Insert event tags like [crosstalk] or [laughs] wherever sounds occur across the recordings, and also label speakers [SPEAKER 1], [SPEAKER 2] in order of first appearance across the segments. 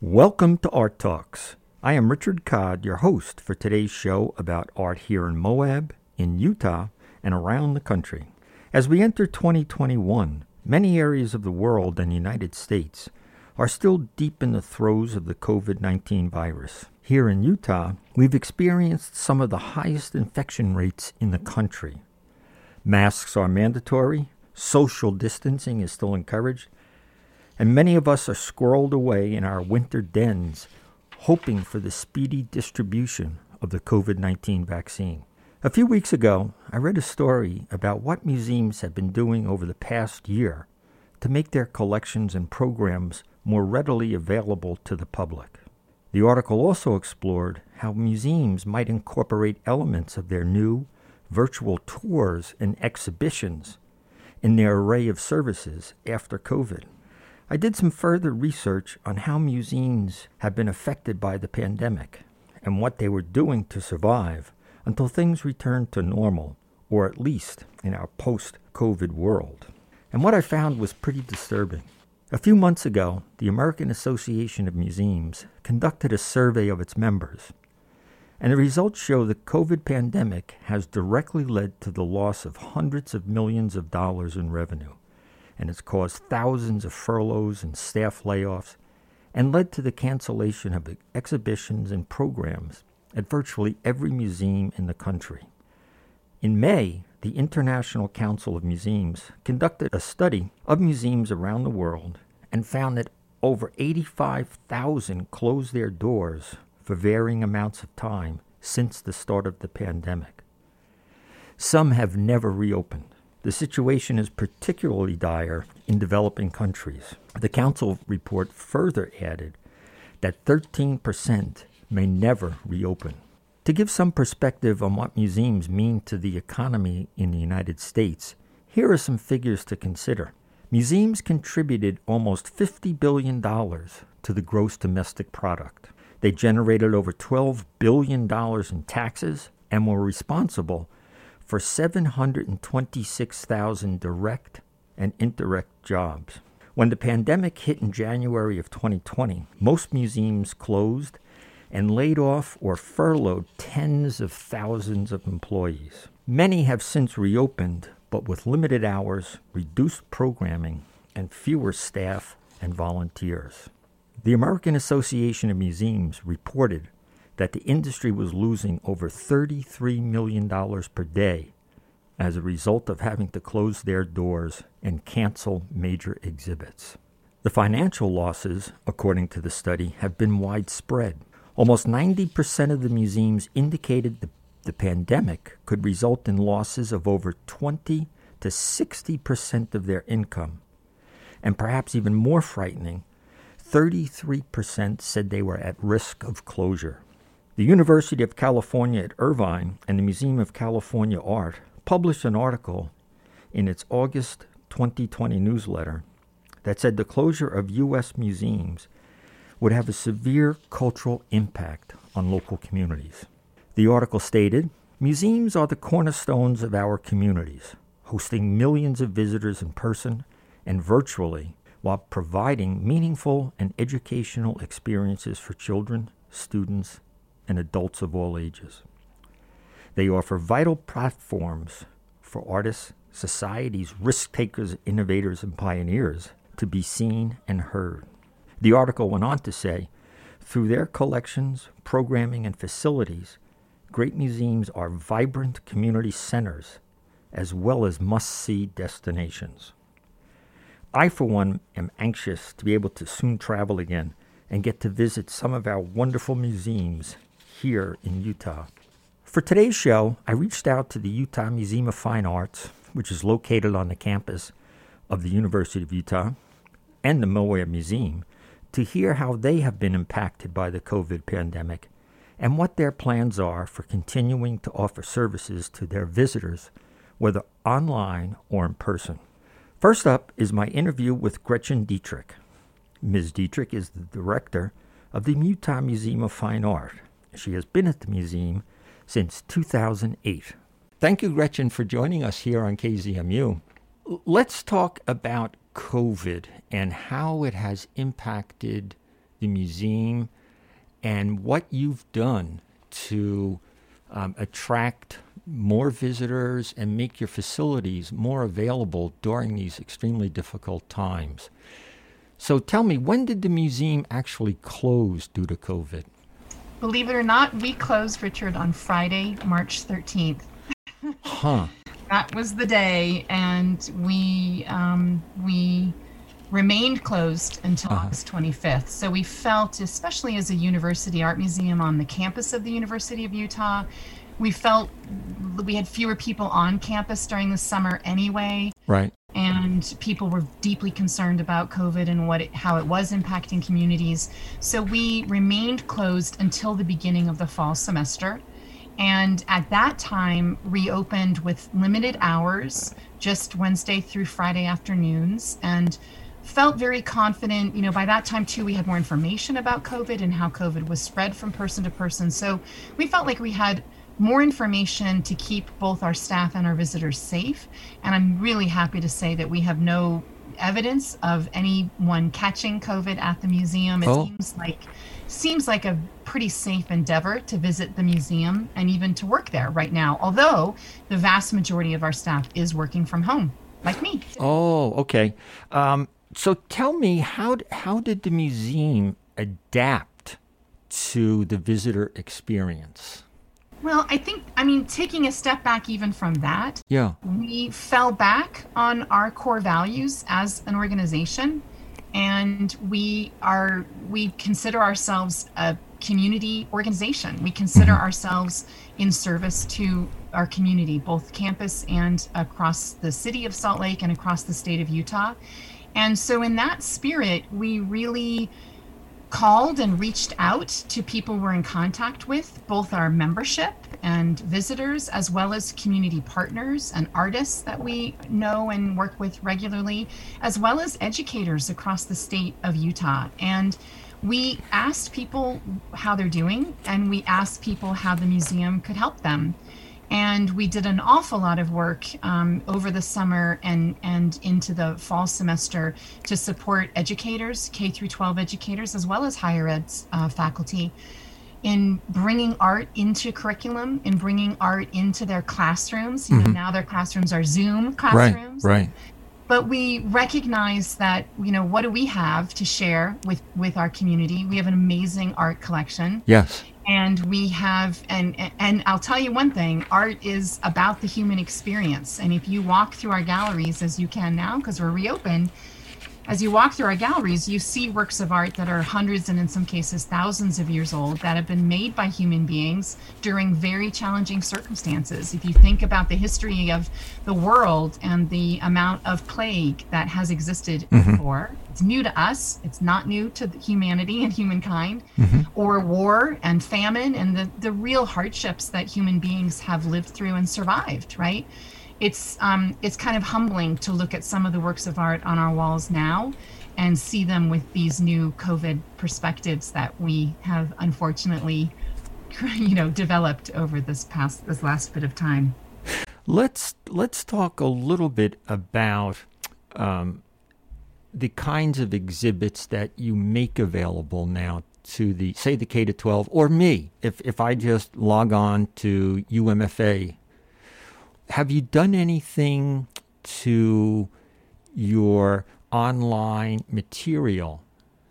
[SPEAKER 1] Welcome to Art Talks. I am Richard Codd, your host for today's show about art here in Moab, in Utah, and around the country. As we enter 2021, many areas of the world and the United States are still deep in the throes of the COVID 19 virus. Here in Utah, we've experienced some of the highest infection rates in the country. Masks are mandatory, social distancing is still encouraged, and many of us are squirreled away in our winter dens, hoping for the speedy distribution of the COVID 19 vaccine. A few weeks ago, I read a story about what museums have been doing over the past year to make their collections and programs more readily available to the public. The article also explored how museums might incorporate elements of their new virtual tours and exhibitions in their array of services after COVID. I did some further research on how museums have been affected by the pandemic and what they were doing to survive until things returned to normal, or at least in our post COVID world. And what I found was pretty disturbing. A few months ago, the American Association of Museums conducted a survey of its members, and the results show the COVID pandemic has directly led to the loss of hundreds of millions of dollars in revenue and has caused thousands of furloughs and staff layoffs, and led to the cancellation of exhibitions and programs at virtually every museum in the country. In May, the International Council of Museums conducted a study of museums around the world and found that over 85,000 closed their doors for varying amounts of time since the start of the pandemic. Some have never reopened. The situation is particularly dire in developing countries. The Council report further added that 13% may never reopen. To give some perspective on what museums mean to the economy in the United States, here are some figures to consider. Museums contributed almost $50 billion to the gross domestic product. They generated over $12 billion in taxes and were responsible for 726,000 direct and indirect jobs. When the pandemic hit in January of 2020, most museums closed and laid off or furloughed tens of thousands of employees. Many have since reopened, but with limited hours, reduced programming, and fewer staff and volunteers. The American Association of Museums reported that the industry was losing over $33 million per day as a result of having to close their doors and cancel major exhibits. The financial losses, according to the study, have been widespread. Almost 90% of the museums indicated the, the pandemic could result in losses of over 20 to 60% of their income. And perhaps even more frightening, 33% said they were at risk of closure. The University of California at Irvine and the Museum of California Art published an article in its August 2020 newsletter that said the closure of U.S. museums would have a severe cultural impact on local communities. The article stated Museums are the cornerstones of our communities, hosting millions of visitors in person and virtually while providing meaningful and educational experiences for children, students, and adults of all ages. They offer vital platforms for artists, society's risk takers, innovators, and pioneers to be seen and heard. The article went on to say through their collections, programming, and facilities, great museums are vibrant community centers as well as must see destinations. I, for one, am anxious to be able to soon travel again and get to visit some of our wonderful museums here in Utah. For today's show, I reached out to the Utah Museum of Fine Arts, which is located on the campus of the University of Utah, and the Moab Museum, to hear how they have been impacted by the COVID pandemic and what their plans are for continuing to offer services to their visitors, whether online or in person. First up is my interview with Gretchen Dietrich. Ms. Dietrich is the director of the Utah Museum of Fine Art she has been at the museum since 2008. Thank you, Gretchen, for joining us here on KZMU. Let's talk about COVID and how it has impacted the museum and what you've done to um, attract more visitors and make your facilities more available during these extremely difficult times. So tell me, when did the museum actually close due to COVID?
[SPEAKER 2] Believe it or not, we closed, Richard, on Friday, March 13th.
[SPEAKER 1] huh. [laughs]
[SPEAKER 2] That was the day, and we um, we remained closed until uh-huh. August 25th. So we felt, especially as a university art museum on the campus of the University of Utah, we felt we had fewer people on campus during the summer anyway.
[SPEAKER 1] Right.
[SPEAKER 2] And people were deeply concerned about COVID and what it, how it was impacting communities. So we remained closed until the beginning of the fall semester. And at that time, reopened with limited hours, just Wednesday through Friday afternoons. And felt very confident. You know, by that time, too, we had more information about COVID and how COVID was spread from person to person. So we felt like we had more information to keep both our staff and our visitors safe. And I'm really happy to say that we have no evidence of anyone catching COVID at the museum. It oh. seems like seems like a pretty safe endeavor to visit the museum and even to work there right now. Although the vast majority of our staff is working from home, like me.
[SPEAKER 1] Oh, okay. Um, so tell me how how did the museum adapt to the visitor experience?
[SPEAKER 2] Well, I think I mean taking a step back even from that.
[SPEAKER 1] Yeah.
[SPEAKER 2] We fell back on our core values as an organization and we are we consider ourselves a community organization. We consider mm-hmm. ourselves in service to our community, both campus and across the city of Salt Lake and across the state of Utah. And so, in that spirit, we really called and reached out to people we're in contact with, both our membership and visitors, as well as community partners and artists that we know and work with regularly, as well as educators across the state of Utah. And we asked people how they're doing, and we asked people how the museum could help them and we did an awful lot of work um, over the summer and and into the fall semester to support educators k through 12 educators as well as higher ed uh, faculty in bringing art into curriculum in bringing art into their classrooms. You mm-hmm. know now their classrooms are zoom classrooms.
[SPEAKER 1] right, right.
[SPEAKER 2] But we recognize that you know what do we have to share with with our community? We have an amazing art collection.
[SPEAKER 1] Yes
[SPEAKER 2] and we have and and I'll tell you one thing art is about the human experience. And if you walk through our galleries as you can now because we're reopened as you walk through our galleries, you see works of art that are hundreds and in some cases thousands of years old that have been made by human beings during very challenging circumstances. If you think about the history of the world and the amount of plague that has existed mm-hmm. before, it's new to us, it's not new to humanity and humankind, mm-hmm. or war and famine and the, the real hardships that human beings have lived through and survived, right? It's um, it's kind of humbling to look at some of the works of art on our walls now and see them with these new COVID perspectives that we have unfortunately, [laughs] you know, developed over this past this last bit of time.
[SPEAKER 1] Let's let's talk a little bit about um, the kinds of exhibits that you make available now to the say the K to 12 or me if if I just log on to UMFA have you done anything to your online material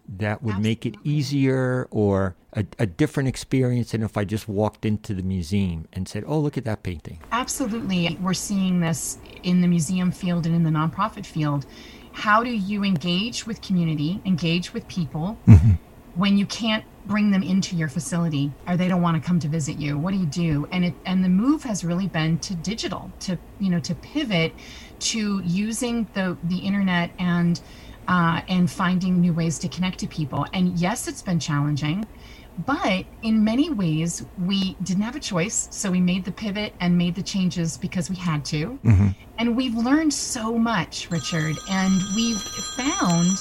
[SPEAKER 1] that would Absolutely. make it easier or a, a, different experience than if I just walked into the museum and said, oh, look at that painting?
[SPEAKER 2] Absolutely. We're seeing this in the museum field and in the nonprofit field. How do you engage with community, engage with people mm-hmm. when you can't bring them into your facility or they don't want to come to visit you. What do you do? And it and the move has really been to digital to you know to pivot to using the the internet and uh, and finding new ways to connect to people. And yes it's been challenging but in many ways we didn't have a choice. So we made the pivot and made the changes because we had to. Mm-hmm. and we've learned so much richard and we've found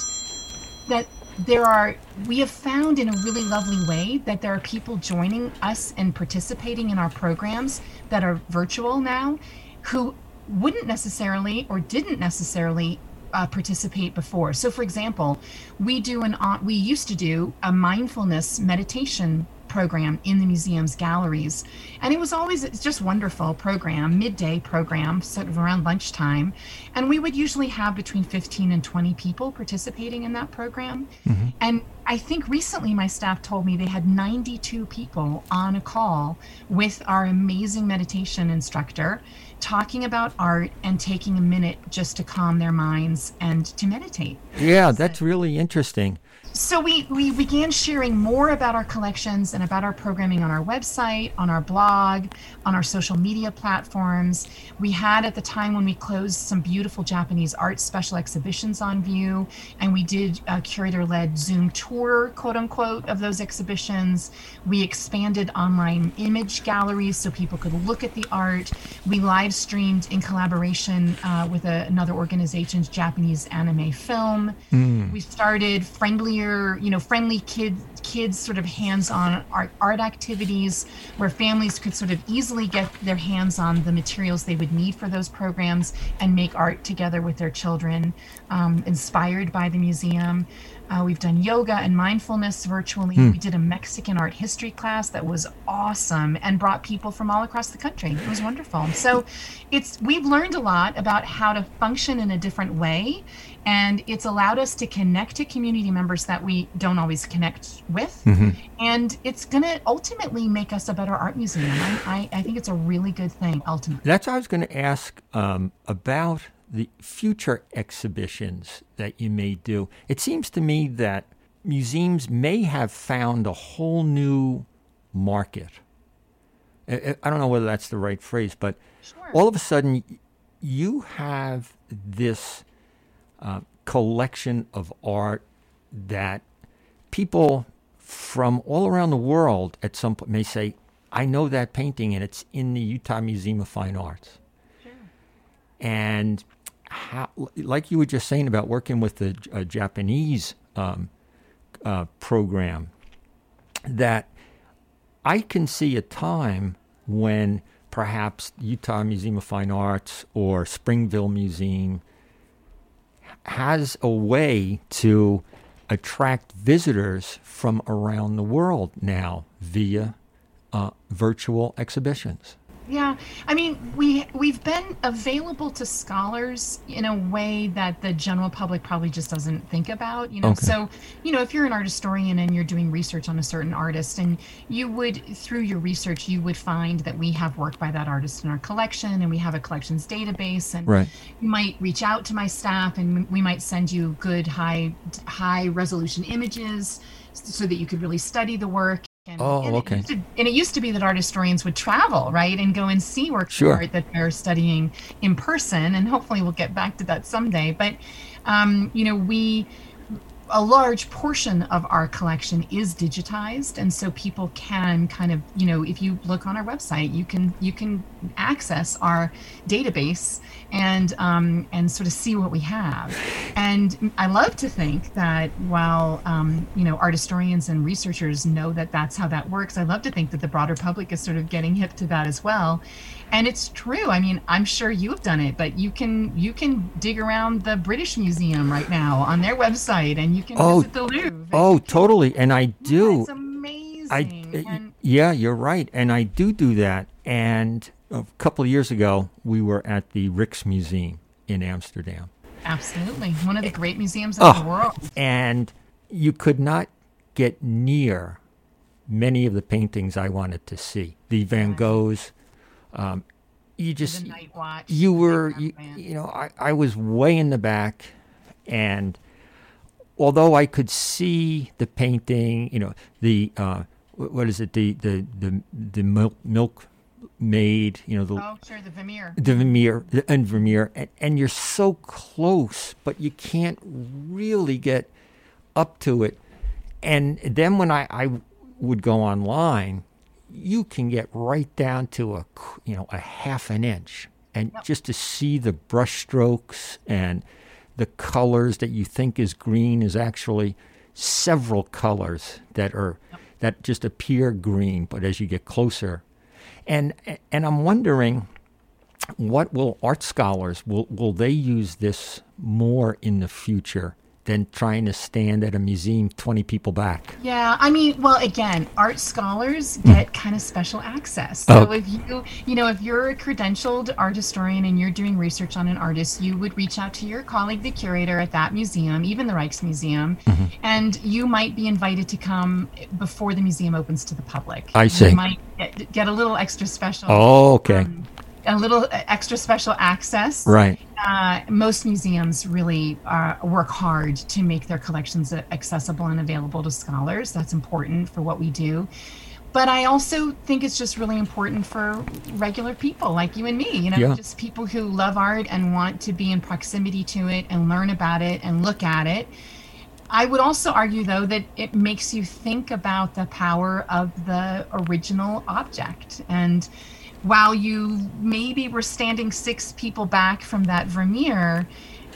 [SPEAKER 2] that there are we have found in a really lovely way that there are people joining us and participating in our programs that are virtual now who wouldn't necessarily or didn't necessarily uh, participate before. So, for example, we do an we used to do a mindfulness meditation program in the museum's galleries. And it was always it's just wonderful program, midday program, sort of around lunchtime. And we would usually have between 15 and 20 people participating in that program. Mm-hmm. And I think recently my staff told me they had 92 people on a call with our amazing meditation instructor talking about art and taking a minute just to calm their minds and to meditate.
[SPEAKER 1] Yeah, that's really interesting
[SPEAKER 2] so we, we began sharing more about our collections and about our programming on our website, on our blog, on our social media platforms. We had at the time when we closed some beautiful Japanese art special exhibitions on view, and we did a curator led Zoom tour, quote unquote, of those exhibitions. We expanded online image galleries so people could look at the art. We live streamed in collaboration uh, with a, another organization's Japanese anime film. Mm. We started friendlier you know, friendly kids kids sort of hands-on art, art activities where families could sort of easily get their hands on the materials they would need for those programs and make art together with their children, um, inspired by the museum. Uh, we've done yoga and mindfulness virtually. Hmm. We did a Mexican art history class that was awesome and brought people from all across the country. It was wonderful. So, it's we've learned a lot about how to function in a different way, and it's allowed us to connect to community members that we don't always connect with, mm-hmm. and it's going to ultimately make us a better art museum. I, I, I, think it's a really good thing. Ultimately,
[SPEAKER 1] that's what I was going to ask um, about the future exhibitions that you may do. It seems to me that museums may have found a whole new market. I don't know whether that's the right phrase, but sure. all of a sudden you have this uh, collection of art that people from all around the world at some point may say, I know that painting and it's in the Utah Museum of Fine Arts. Sure. And how, like you were just saying about working with the Japanese um, uh, program, that I can see a time when perhaps Utah Museum of Fine Arts or Springville Museum has a way to attract visitors from around the world now via uh, virtual exhibitions.
[SPEAKER 2] Yeah, I mean, we we've been available to scholars in a way that the general public probably just doesn't think about. You know, okay. so you know, if you're an art historian and you're doing research on a certain artist, and you would through your research you would find that we have work by that artist in our collection, and we have a collections database, and
[SPEAKER 1] right.
[SPEAKER 2] you might reach out to my staff, and we might send you good high high resolution images so that you could really study the work
[SPEAKER 1] and, oh,
[SPEAKER 2] and
[SPEAKER 1] okay.
[SPEAKER 2] To, and it used to be that art historians would travel, right, and go and see works
[SPEAKER 1] sure.
[SPEAKER 2] of art that they're studying in person. And hopefully, we'll get back to that someday. But um, you know, we a large portion of our collection is digitized and so people can kind of you know if you look on our website you can you can access our database and um, and sort of see what we have. And i love to think that while um, you know art historians and researchers know that that's how that works i love to think that the broader public is sort of getting hip to that as well. And it's true. I mean i'm sure you've done it but you can you can dig around the british museum right now on their website and you can oh, visit the louvre.
[SPEAKER 1] oh totally. And i do
[SPEAKER 2] yeah, it's amazing. I,
[SPEAKER 1] and, yeah you're right. And i do do that. And a couple of years ago we were at the rijksmuseum in amsterdam.
[SPEAKER 2] Absolutely. One of the great museums in oh, the world.
[SPEAKER 1] and you could not get near many of the paintings I wanted to see. The Van Goghs, um, you just you were you, you know I, I was way in the back and although I could see the painting you know the uh, what is it the the the, the milk milk maid you know the
[SPEAKER 2] oh sure the Vermeer
[SPEAKER 1] the Vermeer and Vermeer and, and you're so close but you can't really get up to it and then when I, I would go online you can get right down to a you know a half an inch and yep. just to see the brush strokes and the colors that you think is green is actually several colors that are yep. that just appear green but as you get closer and and I'm wondering what will art scholars will will they use this more in the future than trying to stand at a museum 20 people back.
[SPEAKER 2] Yeah, I mean, well, again, art scholars get kind of special access. So oh. if you, you know, if you're a credentialed art historian and you're doing research on an artist, you would reach out to your colleague, the curator at that museum, even the Rijksmuseum, mm-hmm. and you might be invited to come before the museum opens to the public.
[SPEAKER 1] I see.
[SPEAKER 2] You might get, get a little extra special.
[SPEAKER 1] Oh, okay. Um,
[SPEAKER 2] a little extra special access.
[SPEAKER 1] Right.
[SPEAKER 2] Uh, most museums really uh, work hard to make their collections accessible and available to scholars. That's important for what we do. But I also think it's just really important for regular people like you and me, you know, yeah. just people who love art and want to be in proximity to it and learn about it and look at it. I would also argue, though, that it makes you think about the power of the original object and while you maybe were standing six people back from that Vermeer,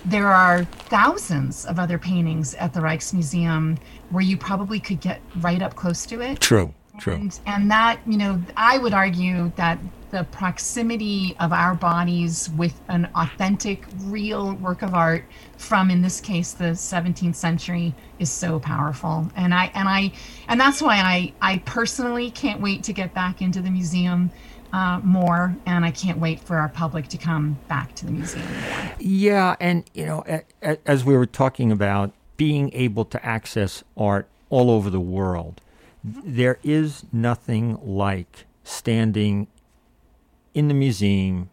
[SPEAKER 2] there are thousands of other paintings at the Rijksmuseum where you probably could get right up close to it.
[SPEAKER 1] True, true.
[SPEAKER 2] And, and that, you know, I would argue that the proximity of our bodies with an authentic, real work of art from, in this case, the 17th century is so powerful. And I, and I, and that's why I, I personally can't wait to get back into the museum uh, more, and I can't wait for our public to come back to the museum.
[SPEAKER 1] Yeah, and you know, as we were talking about being able to access art all over the world, there is nothing like standing in the museum,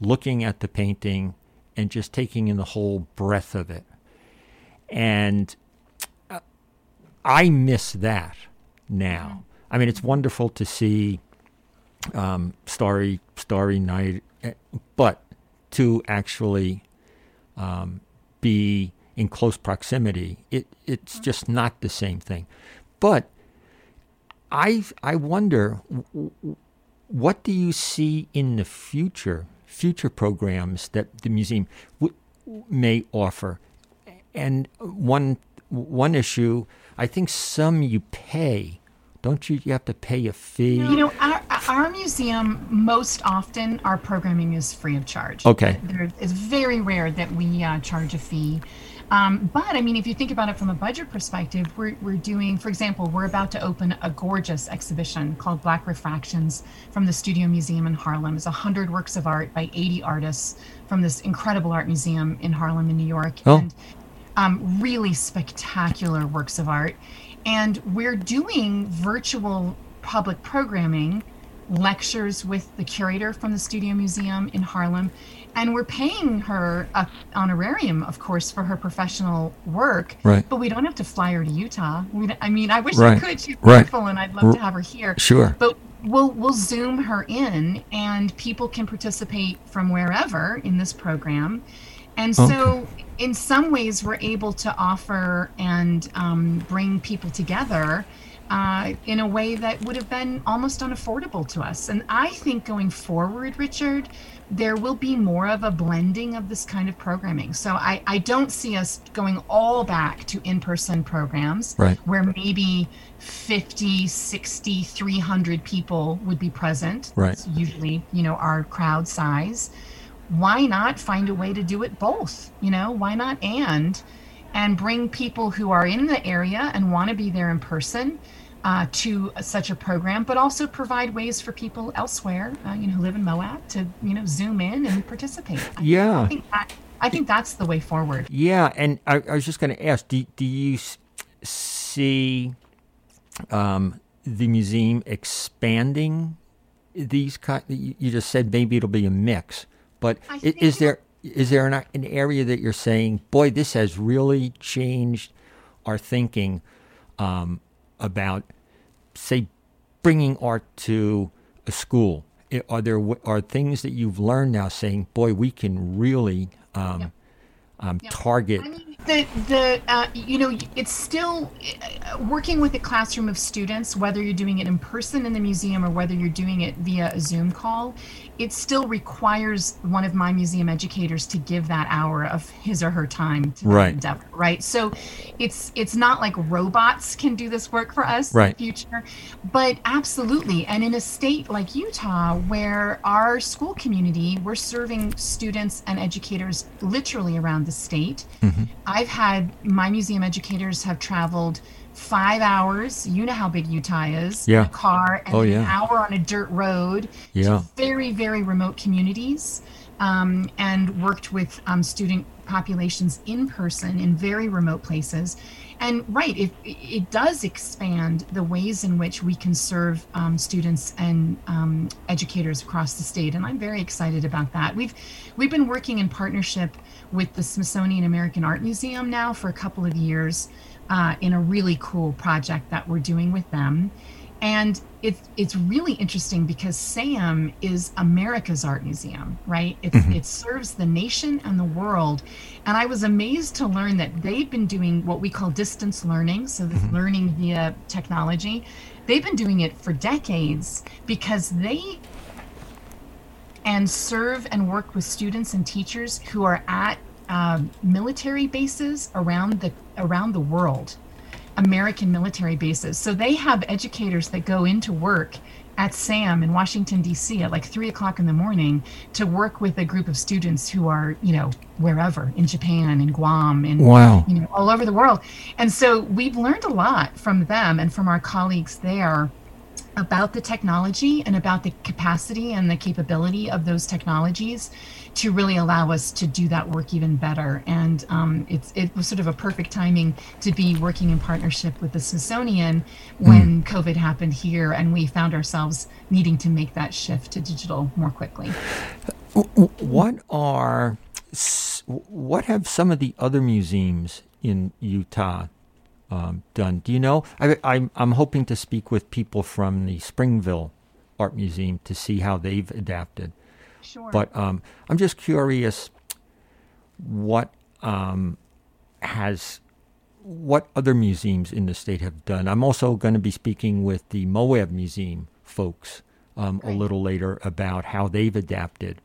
[SPEAKER 1] looking at the painting, and just taking in the whole breadth of it. And uh, I miss that now. I mean, it's wonderful to see um, Starry Starry Night, eh, but to actually um, be in close proximity, it it's just not the same thing. But I I wonder what do you see in the future future programs that the museum w- may offer, and one one issue I think some you pay don't you? You have to pay a fee.
[SPEAKER 2] You know, our museum most often our programming is free of charge.
[SPEAKER 1] Okay,
[SPEAKER 2] there, it's very rare that we uh, charge a fee. Um, but I mean, if you think about it from a budget perspective, we're, we're doing, for example, we're about to open a gorgeous exhibition called Black Refractions from the Studio Museum in Harlem. It's 100 works of art by 80 artists from this incredible art museum in Harlem, in New York.
[SPEAKER 1] Oh.
[SPEAKER 2] And um, really spectacular works of art. And we're doing virtual public programming, lectures with the curator from the Studio Museum in Harlem. And we're paying her a honorarium, of course, for her professional work.
[SPEAKER 1] Right.
[SPEAKER 2] But we don't have to fly her to Utah. We, I mean, I wish
[SPEAKER 1] right.
[SPEAKER 2] I could. She's
[SPEAKER 1] right.
[SPEAKER 2] wonderful, and I'd love to have her here.
[SPEAKER 1] Sure.
[SPEAKER 2] But we'll we'll zoom her in, and people can participate from wherever in this program. And so, okay. in some ways, we're able to offer and um, bring people together uh, in a way that would have been almost unaffordable to us. And I think going forward, Richard, there will be more of a blending of this kind of programming. So I, I don't see us going all back to in person programs
[SPEAKER 1] right.
[SPEAKER 2] where maybe 50, 60, 300 people would be present.
[SPEAKER 1] Right.
[SPEAKER 2] That's usually, you know, our crowd size why not find a way to do it both? You know, why not and and bring people who are in the area and want to be there in person uh, to such a program, but also provide ways for people elsewhere, uh, you know, who live in Moab to you know zoom in and participate.
[SPEAKER 1] Yeah,
[SPEAKER 2] I think, that, I think that's the way forward.
[SPEAKER 1] Yeah, and I, I was just going to ask, do do you see um, the museum expanding these? Kind, you just said maybe it'll be a mix. But is there is there an, an area that you're saying, boy, this has really changed our thinking um, about, say, bringing art to a school? Are there are things that you've learned now saying, boy, we can really um, um, target
[SPEAKER 2] I mean, the the uh, you know it's still uh, working with a classroom of students whether you're doing it in person in the museum or whether you're doing it via a zoom call it still requires one of my museum educators to give that hour of his or her time to
[SPEAKER 1] Right.
[SPEAKER 2] endeavor right so it's it's not like robots can do this work for us
[SPEAKER 1] Right.
[SPEAKER 2] in the future but absolutely and in a state like utah where our school community we're serving students and educators literally around the state i've had my museum educators have traveled five hours you know how big utah is
[SPEAKER 1] Yeah.
[SPEAKER 2] in a car and
[SPEAKER 1] Oh, yeah.
[SPEAKER 2] an hour on a dirt road
[SPEAKER 1] Yeah.
[SPEAKER 2] to very very remote communities um, and worked with um, student populations in person in very remote places and right it, it does expand the ways in which we can serve um, students and um, educators across the state and i'm very excited about that. We've we've been working in partnership with the smithsonian american art museum now for a couple of years uh, in a really cool project that we're doing with them and it's it's really interesting because SAM is America's art museum, right? It's, It serves the nation and the world. And I was amazed to learn that they've been doing what we call distance learning, so this learning via technology. They've been doing it for decades because they and serve and work with students and teachers who are at um, military bases around the around the world. American military bases. So they have educators that go into work at SAM in Washington, D.C. at like three o'clock in the morning to work with a group of students who are, you know, wherever in Japan, in Guam, in,
[SPEAKER 1] Wow.
[SPEAKER 2] you know, all over the world. And so we've learned a lot from them and from our colleagues there about the technology and about the capacity and the capability of those technologies to really allow us to do that work even better. And um, it's it was sort of a perfect timing to be working in partnership with the Smithsonian when COVID happened here, and we found ourselves needing to make that shift to digital more quickly.
[SPEAKER 1] What are what have some of the other museums in Utah um, done? Do you know? I, I'm I'm hoping to speak with people from the Springville Art Museum to see how they've adapted.
[SPEAKER 2] Sure.
[SPEAKER 1] But um, I'm just curious what um, has what other museums in the state have done. I'm also going to be speaking with the Moab Museum folks um, a little later about how they've adapted.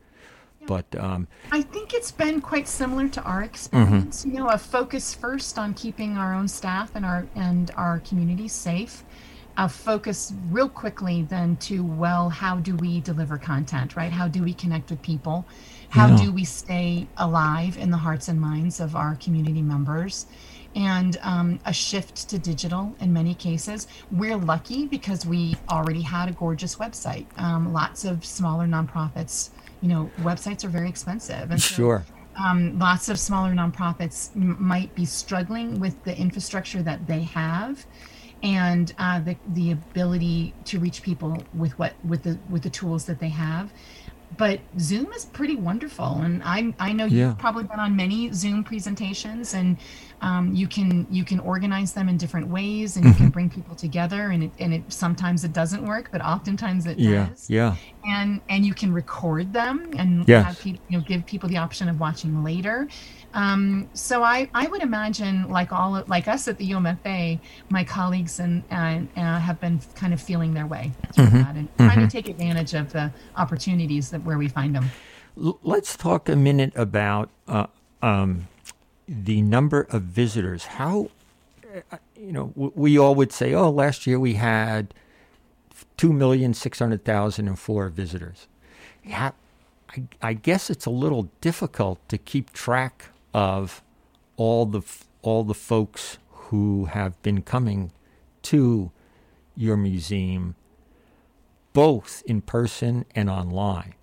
[SPEAKER 1] But um,
[SPEAKER 2] I think it's been quite similar to our experience. You know, a focus first on keeping our own staff and our and our community safe. A focus real quickly then to well, how do we deliver content, right? How do we connect with people? How
[SPEAKER 1] Yeah.
[SPEAKER 2] do we stay alive in the hearts and minds of our community members? And um, a shift to digital in many cases. We're lucky because we already had a gorgeous website. Um, lots of smaller nonprofits, you know, websites are very expensive. And so
[SPEAKER 1] sure,
[SPEAKER 2] um, lots of smaller nonprofits m- might be struggling with the infrastructure that they have and uh, the, the ability to reach people with what with the with the tools that they have but zoom is pretty wonderful and i i know
[SPEAKER 1] Yeah.
[SPEAKER 2] you've probably been on many zoom presentations and um, you can you can organize them in different ways and you
[SPEAKER 1] Mm-hmm.
[SPEAKER 2] can bring people together and it, and it sometimes it doesn't work but oftentimes it
[SPEAKER 1] yeah,
[SPEAKER 2] does
[SPEAKER 1] yeah,
[SPEAKER 2] and and you can record them and
[SPEAKER 1] Yes.
[SPEAKER 2] people you know give people the option of watching later um, so I, I would imagine like all like us at the UMFA my colleagues and uh, uh, have been kind of feeling their way through
[SPEAKER 1] Mm-hmm.
[SPEAKER 2] that and trying to take advantage of the opportunities that where we find them
[SPEAKER 1] L- let's talk a minute about uh, um, the number of visitors. How, uh, you know, we all would say, oh, last year we had two million six hundred thousand and four visitors. Yeah, I, I guess it's a little difficult to keep track of all the all the folks who have been coming to your museum, both in person and online.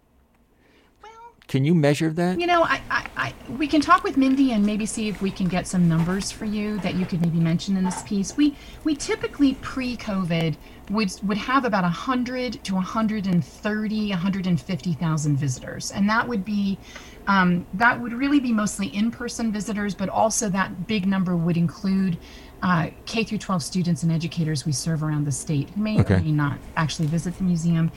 [SPEAKER 2] well
[SPEAKER 1] Can you measure that?
[SPEAKER 2] You know, I, I, I, we can talk with Mindy and maybe see if we can get some numbers for you that you could maybe mention in this piece. We we typically pre-COVID would would have about 100 to 130, 150,000 visitors, and that would be um, that would really be mostly in-person visitors, but also that big number would include uh, K through 12 students and educators we serve around the state who may
[SPEAKER 1] Okay.
[SPEAKER 2] or may not actually visit the museum.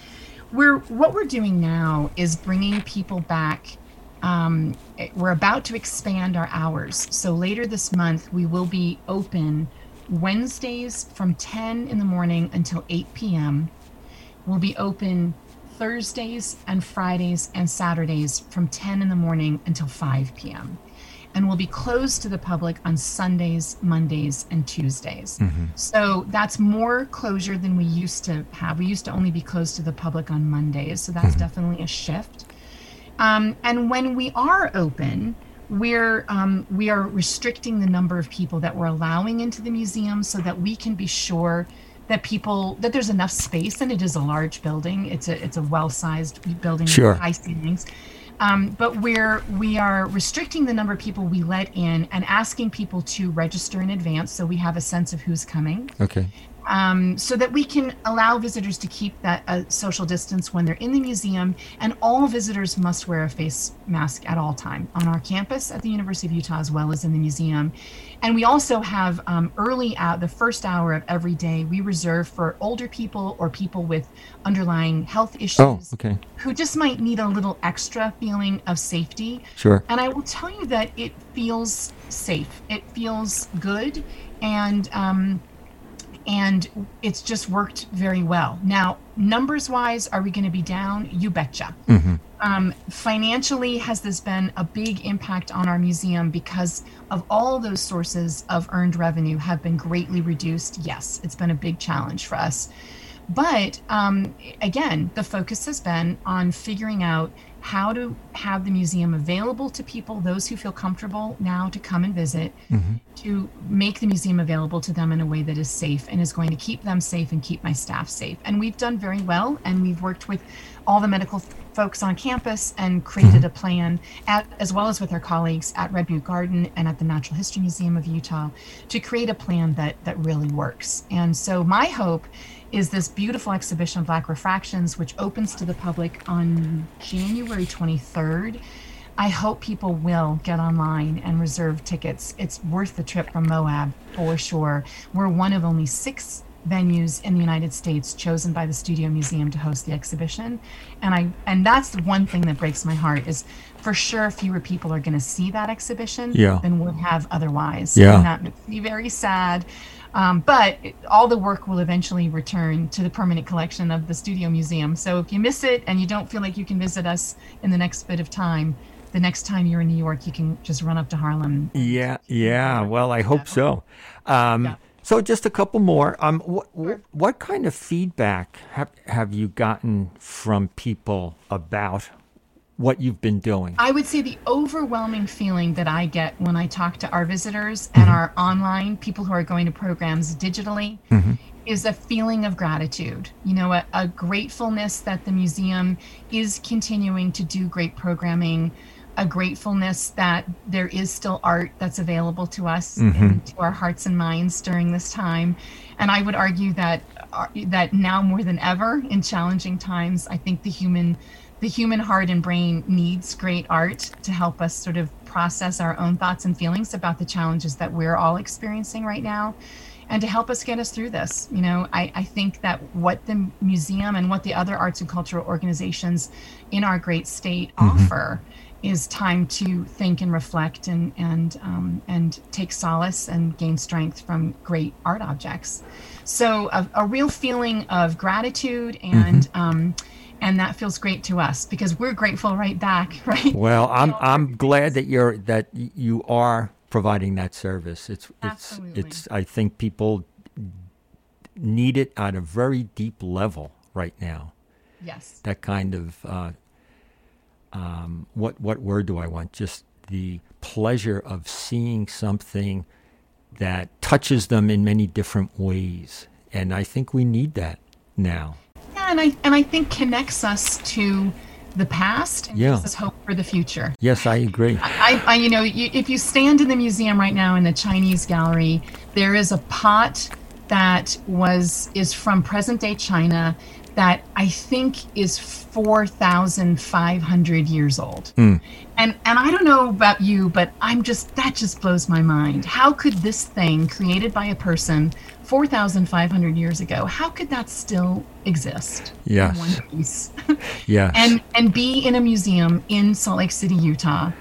[SPEAKER 2] We're what we're doing now is bringing people back um, we're about to expand our hours. So later this month, we will be open Wednesdays from 10 in the morning until 8 p.m. We'll be open Thursdays and Fridays and Saturdays from 10 in the morning until 5 p.m. And we'll be closed to the public on Sundays, Mondays, and Tuesdays.
[SPEAKER 1] Mm-hmm.
[SPEAKER 2] So that's more closure than we used to have. We used to only be closed to the public on Mondays. So that's definitely a shift. Um, and when we are open, we're um, we are restricting the number of people that we're allowing into the museum so that we can be sure that people that there's enough space and it is a large building it's a it's a well-sized building
[SPEAKER 1] Sure.
[SPEAKER 2] with high ceilings um, but we're we are restricting the number of people we let in and asking people to register in advance so we have a sense of who's coming
[SPEAKER 1] Okay.
[SPEAKER 2] Um, so that we can allow visitors to keep that uh, social distance when they're in the museum. And all visitors must wear a face mask at all time on our campus at the University of Utah as well as in the museum. And we also have um, early out the first hour of every day we reserve for older people or people with underlying health issues
[SPEAKER 1] Oh, okay.
[SPEAKER 2] who just might need a little extra feeling of safety.
[SPEAKER 1] Sure.
[SPEAKER 2] And I will tell you that it feels safe. It feels good, and um, and it's just worked very well. Now, numbers wise, are we going to be down? You betcha. Um, financially, has this been a big impact on our museum because of all those sources of earned revenue have been greatly reduced? Yes, it's been a big challenge for us. But um, again, the focus has been on figuring out how to have the museum available to people, those who feel comfortable now to come and visit, mm-hmm. to make the museum available to them in a way that is safe and is going to keep them safe and keep my staff safe. And we've done very well, and we've worked with all the medical folks on campus and created mm-hmm. a plan, at, as well as with our colleagues at Red Butte Garden and at the Natural History Museum of Utah, to create a plan that that really works. And so my hope is this beautiful exhibition of Black Refractions, which opens to the public on January 23rd. I hope people will get online and reserve tickets. It's worth the trip from Moab for sure. We're one of only six venues in the United States chosen by the Studio Museum to host the exhibition. And I and that's the one thing that breaks my heart is for sure fewer people are going to see that exhibition
[SPEAKER 1] Yeah.
[SPEAKER 2] than would have otherwise.
[SPEAKER 1] Yeah.
[SPEAKER 2] And that makes me very sad. Um, but it, all the work will eventually return to the permanent collection of the Studio Museum. So if you miss it and you don't feel like you can visit us in the next bit of time, the next time you're in New York, you can just run up to Harlem.
[SPEAKER 1] Yeah, yeah. Well, I hope so. Um,
[SPEAKER 2] Yeah.
[SPEAKER 1] So, just a couple more. Um, what, what kind of feedback have have you gotten from people about what you've been doing?
[SPEAKER 2] I would say the overwhelming feeling that I get when I talk to our visitors and mm-hmm. our online people who are going to programs digitally mm-hmm. is a feeling of gratitude. You know, a, a gratefulness that the museum is continuing to do great programming, a gratefulness that there is still art that's available to us mm-hmm. and to our hearts and minds during this time. And I would argue that uh, that now more than ever in challenging times, I think the human the human heart and brain needs great art to help us sort of process our own thoughts and feelings about the challenges that we're all experiencing right now and to help us get us through this. You know I, I think that what the museum and what the other arts and cultural organizations in our great state offer is time to think and reflect and and um, and take solace and gain strength from great art objects. So a, a real feeling of gratitude and um, and that feels great to us because we're grateful right back [laughs] right
[SPEAKER 1] Well, I'm I'm glad that you're that you are providing that service. It's it's
[SPEAKER 2] Absolutely.
[SPEAKER 1] it's. I think people need it at a very deep level right now.
[SPEAKER 2] yes
[SPEAKER 1] That kind of uh, um, what what word do I want? Just the pleasure of seeing something that touches them in many different ways, and I think we need that now.
[SPEAKER 2] And i and i think connects us to the past and
[SPEAKER 1] Yeah.
[SPEAKER 2] gives us hope for the future
[SPEAKER 1] Yes, I agree.
[SPEAKER 2] I, I you know, you, if you stand in the museum right now in the Chinese gallery, there is a pot that was is from present day China that I think is 4,500 years old. Mm. And and I don't know about you, but I'm just that just blows my mind. How could this thing created by a person 4,500 years ago, how could that still exist?
[SPEAKER 1] Yes.
[SPEAKER 2] One piece. [laughs]
[SPEAKER 1] yes.
[SPEAKER 2] And and be in a museum in Salt Lake City, Utah.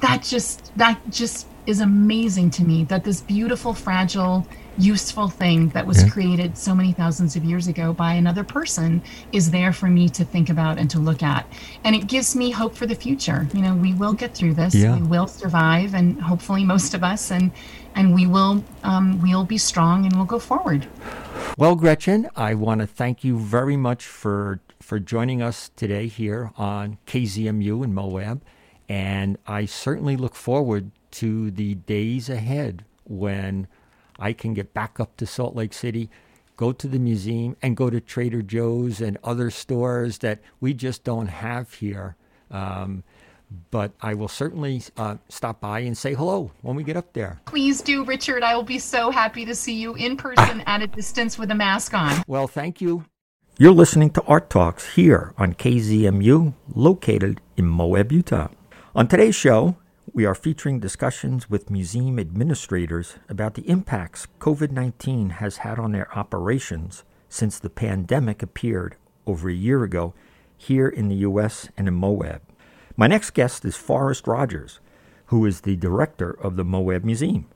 [SPEAKER 2] That just that just is amazing to me that this beautiful fragile useful thing that was yeah. created so many thousands of years ago by another person is there for me to think about and to look at. And it gives me hope for the future. You know, we will get through this. Yeah. We will survive, and hopefully most of us, and and we will um, we'll be strong and we'll go forward.
[SPEAKER 1] Well, Gretchen, I want to thank you very much for for joining us today here on KZMU in Moab, and I certainly look forward to the days ahead when I can get back up to Salt Lake City, go to the museum, and go to Trader Joe's and other stores that we just don't have here. Um, but I will certainly uh, stop by and say hello when we get up there.
[SPEAKER 2] Please do, Richard. I will be so happy to see you in person at a distance with a mask on.
[SPEAKER 1] Well, thank you. You're listening to Art Talks here on KZMU, located in Moab, Utah. On today's show, we are featuring discussions with museum administrators about the impacts COVID 19 has had on their operations since the pandemic appeared over a year ago here in the U.S. and in Moab. My next guest is Forrest Rogers, who is the director of the Moab Museum.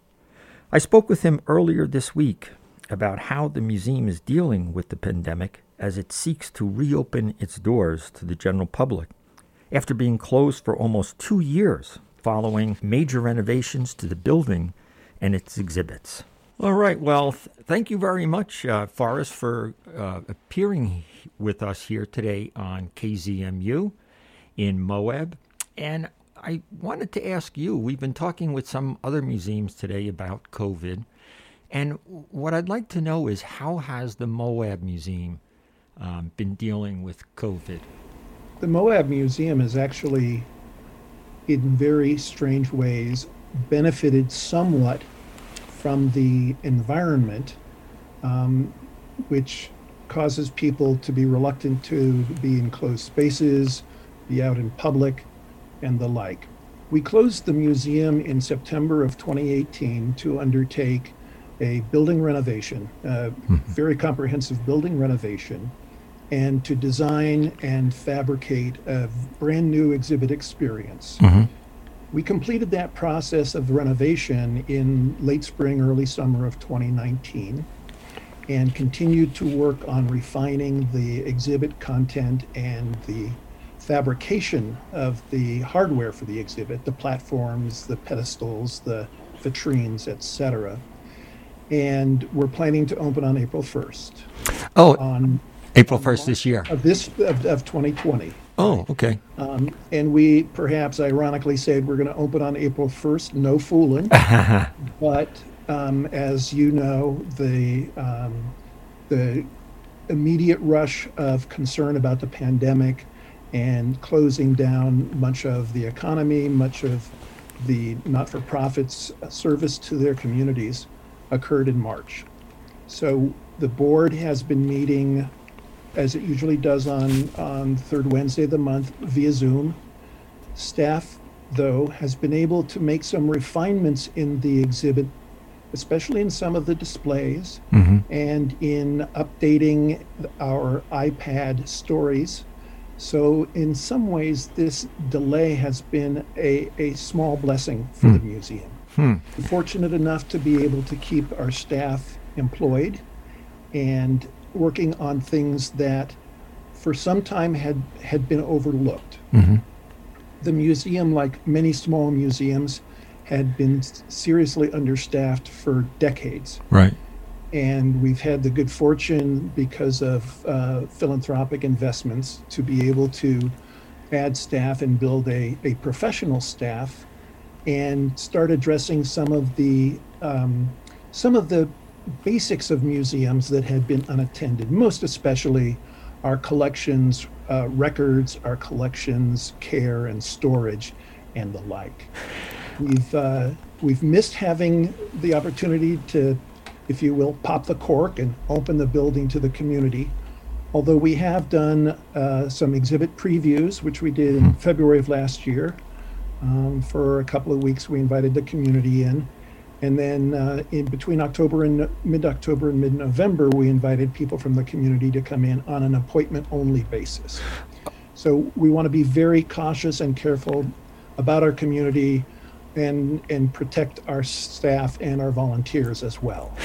[SPEAKER 1] I spoke with him earlier this week about how the museum is dealing with the pandemic as it seeks to reopen its doors to the general public after being closed for almost two years following major renovations to the building and its exhibits. All right. Well, th- thank you very much, uh, Forrest, for uh, appearing with us here today on KZMU in Moab. And I wanted to ask you we've been talking with some other museums today about COVID. And what I'd like to know is how has the Moab Museum um, been dealing with COVID?
[SPEAKER 3] The Moab Museum is actually in very strange ways, benefited somewhat from the environment, um, which causes people to be reluctant to be in closed spaces, be out in public, and the like. We closed the museum in September of 2018 to undertake a building renovation, a mm-hmm. very comprehensive building renovation, and to design and fabricate a brand new exhibit experience. Mm-hmm. We completed that process of renovation in late spring, early summer of 2019, and continued to work on refining the exhibit content and the fabrication of the hardware for the exhibit, the platforms, the pedestals, the vitrines, etc. And we're planning to open on April 1st.
[SPEAKER 1] Oh, on April 1st this year.
[SPEAKER 3] Of this of, of 2020.
[SPEAKER 1] Oh, okay.
[SPEAKER 3] Um, and we perhaps ironically said we're going to open on April 1st, no fooling. [laughs] but um, as you know, the um, the immediate rush of concern about the pandemic and closing down much of the economy, much of the not-for-profits service to their communities occurred in March. So the board has been meeting as it usually does on, on third Wednesday of the month via Zoom. Staff, though, has been able to make some refinements in the exhibit, especially in some of the displays mm-hmm. and in updating our iPad stories. So, in some ways, this delay has been a, a small blessing for mm. the museum. Hmm. Fortunate enough to be able to keep our staff employed and working on things that for some time had had been overlooked. Mm-hmm. The museum, like many small museums, had been seriously understaffed for decades.
[SPEAKER 1] Right.
[SPEAKER 3] And we've had the good fortune, because of uh, philanthropic investments, to be able to add staff and build a, a professional staff and start addressing some of the um, some of the basics of museums that had been unattended, most especially our collections uh, records, our collections care and storage, and the like. We've uh, we've missed having the opportunity to if you will, pop the cork and open the building to the community. Although we have done uh, some exhibit previews, which we did in February of last year. Um, for a couple of weeks, we invited the community in. And then uh, in between October and mid October and mid November, we invited people from the community to come in on an appointment only basis. So we want to be very cautious and careful about our community and and protect our staff and our volunteers as well.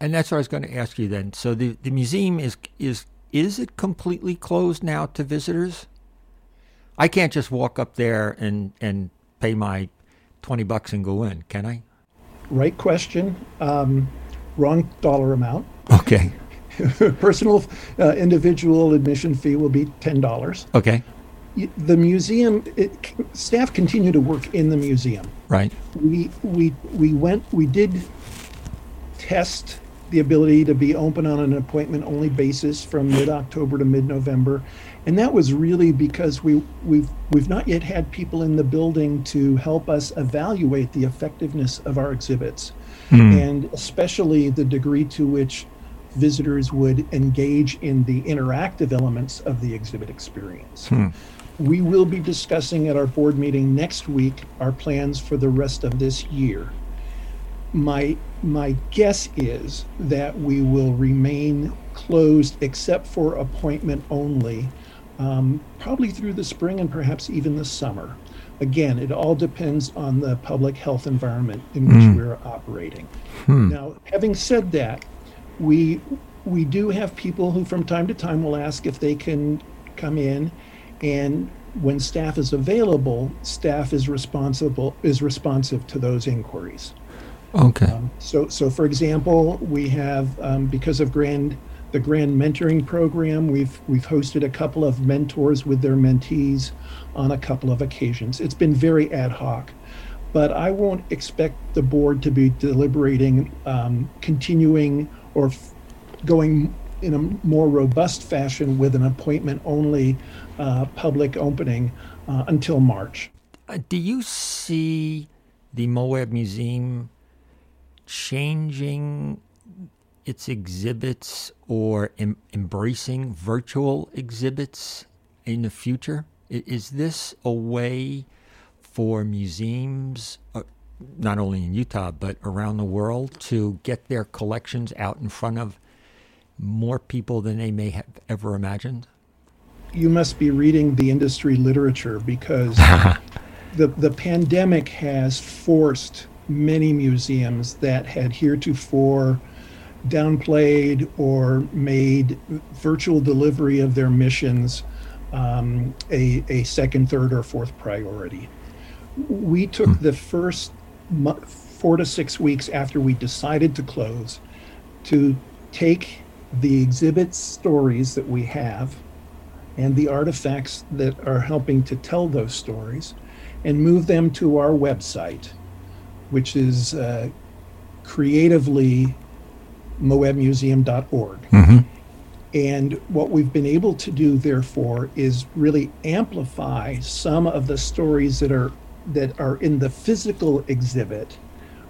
[SPEAKER 1] And that's what I was going to ask you then. So the, the museum is is is it completely closed now to visitors? I can't just walk up there and and pay my twenty bucks and go in, can I?
[SPEAKER 3] Right question. Um, wrong dollar amount.
[SPEAKER 1] Okay. [laughs]
[SPEAKER 3] Personal uh, individual admission fee will be ten dollars.
[SPEAKER 1] Okay.
[SPEAKER 3] The museum it, staff continue to work in the museum.
[SPEAKER 1] Right.
[SPEAKER 3] We we we went we did test the ability to be open on an appointment only basis from mid October to mid November. And that was really because we, we've, we've not yet had people in the building to help us evaluate the effectiveness of our exhibits, mm. and especially the degree to which visitors would engage in the interactive elements of the exhibit experience. Hmm. We will be discussing at our board meeting next week our plans for the rest of this year my my guess is that we will remain closed except for appointment only, um, probably through the spring and perhaps even the summer. Again, it all depends on the public health environment in which mm. we're operating. Hmm. Now, having said that, we we do have people who from time to time will ask if they can come in and when staff is available, staff is responsible is responsive to those inquiries.
[SPEAKER 1] Okay.
[SPEAKER 3] Um, so, so for example, we have um, because of Grand the Grand Mentoring Program, we've we've hosted a couple of mentors with their mentees on a couple of occasions. It's been very ad hoc, but I won't expect the board to be deliberating, um, continuing or f- going in a more robust fashion with an appointment only uh, public opening uh, until March.
[SPEAKER 1] Uh, do you see the Moab Museum changing its exhibits or em- embracing virtual exhibits in the future? Is this a way for museums, uh, not only in Utah, but around the world, to get their collections out in front of more people than they may have ever imagined?
[SPEAKER 3] You must be reading the industry literature because [laughs] the, the pandemic has forced many museums that had heretofore downplayed or made virtual delivery of their missions um, a, a second, third, or fourth priority. We took hmm. the first four to six weeks after we decided to close to take the exhibit stories that we have and the artifacts that are helping to tell those stories and move them to our website which is uh, creatively moabmuseum.org. Mm-hmm. And what we've been able to do, therefore, is really amplify some of the stories that are that are in the physical exhibit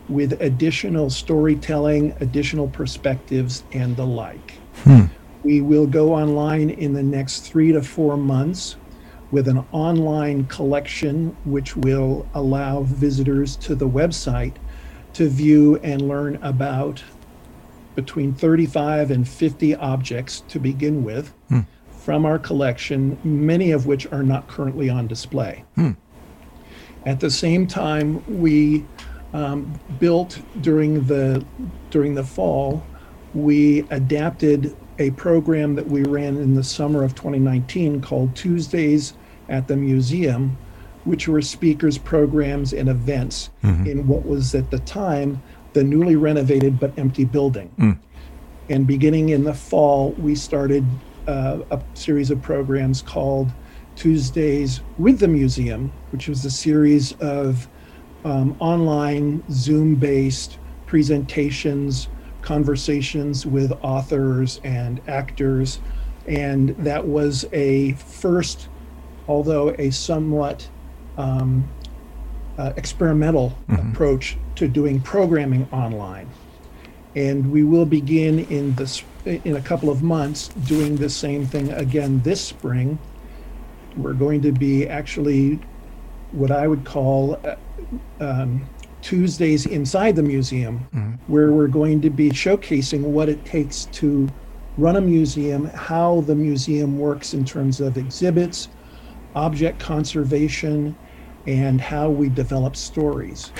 [SPEAKER 3] with additional storytelling, additional perspectives, and the like. Hmm. We will go online in the next three to four months with an online collection which will allow visitors to the website to view and learn about between 35 and 50 objects to begin with hmm. from our collection, many of which are not currently on display. Hmm. At the same time, we um, built during the during the fall, we adapted a program that we ran in the summer of 2019 called Tuesdays at the Museum, which were speakers, programs, and events mm-hmm. in what was at the time the newly renovated but empty building. Mm. And beginning in the fall, we started uh, a series of programs called Tuesdays with the Museum, which was a series of um, online Zoom based presentations conversations with authors and actors. And that was a first, although a somewhat um, uh, experimental mm-hmm. approach to doing programming online. And we will begin in this in a couple of months doing the same thing again this spring. We're going to be actually what I would call uh, um, Tuesdays inside the museum, mm-hmm. where we're going to be showcasing what it takes to run a museum, how the museum works in terms of exhibits, object conservation, and how we develop stories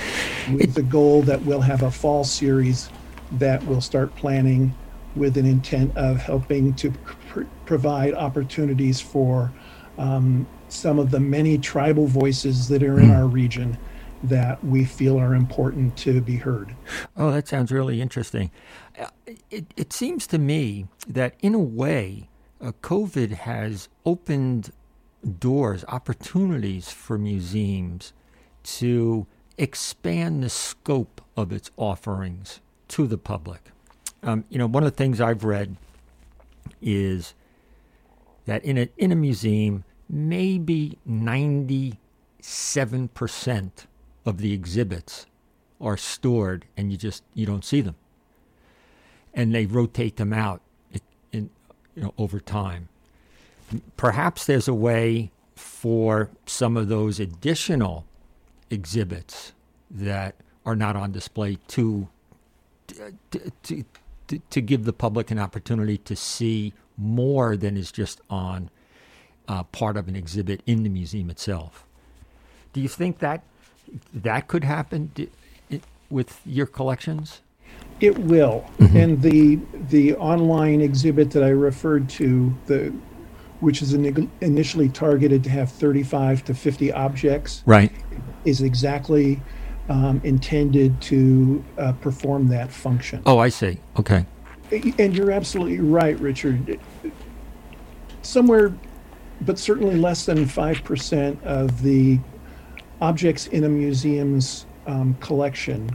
[SPEAKER 3] with the goal that we'll have a fall series that we'll start planning with an intent of helping to pr- provide opportunities for um, some of the many tribal voices that are in hmm. our region that we feel are important to be heard.
[SPEAKER 1] Oh, that sounds really interesting. Uh, it, it seems to me that, in a way, uh, COVID has opened doors, opportunities for museums to expand the scope of its offerings to the public. Um, you know, one of the things I've read is that in a in a museum, maybe ninety seven percent of the exhibits are stored, and you just you don't see them, and they rotate them out in, you know over time. Perhaps there's a way for some of those additional exhibits that are not on display to to, to, to give the public an opportunity to see more than is just on uh, part of an exhibit in the museum itself. Do you think that that could happen with your collections?
[SPEAKER 3] It will. Mm-hmm. And the the online exhibit that I referred to, the which is initially targeted to have 35 to 50 objects,
[SPEAKER 1] right,
[SPEAKER 3] is exactly um, intended to uh, perform that function.
[SPEAKER 1] Oh, I see. Okay.
[SPEAKER 3] And you're absolutely right, Richard. Somewhere, but certainly less than 5% of the objects in a museum's um, collection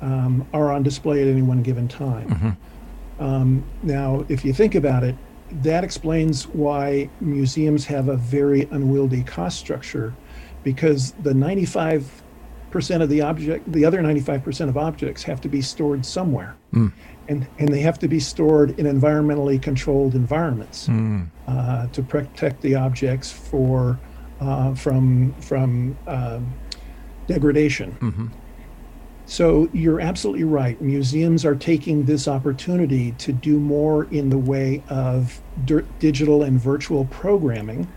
[SPEAKER 3] um, are on display at any one given time. Mm-hmm. Um, now, if you think about it, that explains why museums have a very unwieldy cost structure because the 95 percent of the object, the other 95% of objects have to be stored somewhere. Mm. And, and they have to be stored in environmentally controlled environments mm. uh, to protect the objects for, uh, from, from uh, degradation. Mm-hmm. So you're absolutely right. Museums are taking this opportunity to do more in the way of d- digital and virtual programming.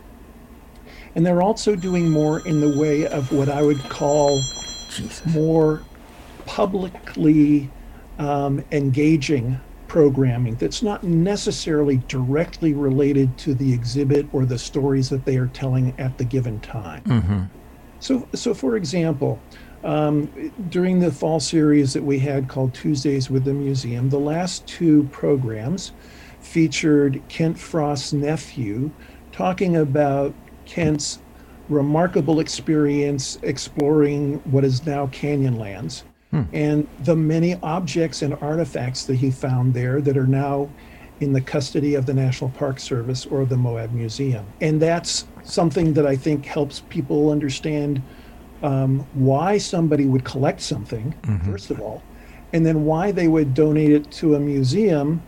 [SPEAKER 3] And they're also doing more in the way of what I would call Jesus. more publicly um, engaging programming that's not necessarily directly related to the exhibit or the stories that they are telling at the given time. Mm-hmm. So, so for example, um, during the fall series that we had called Tuesdays with the Museum, the last two programs featured Kent Frost's nephew talking about Kent's remarkable experience exploring what is now Canyonlands hmm. and the many objects and artifacts that he found there that are now in the custody of the National Park Service or the Moab Museum. And that's something that I think helps people understand um, why somebody would collect something, mm-hmm. first of all, and then why they would donate it to a museum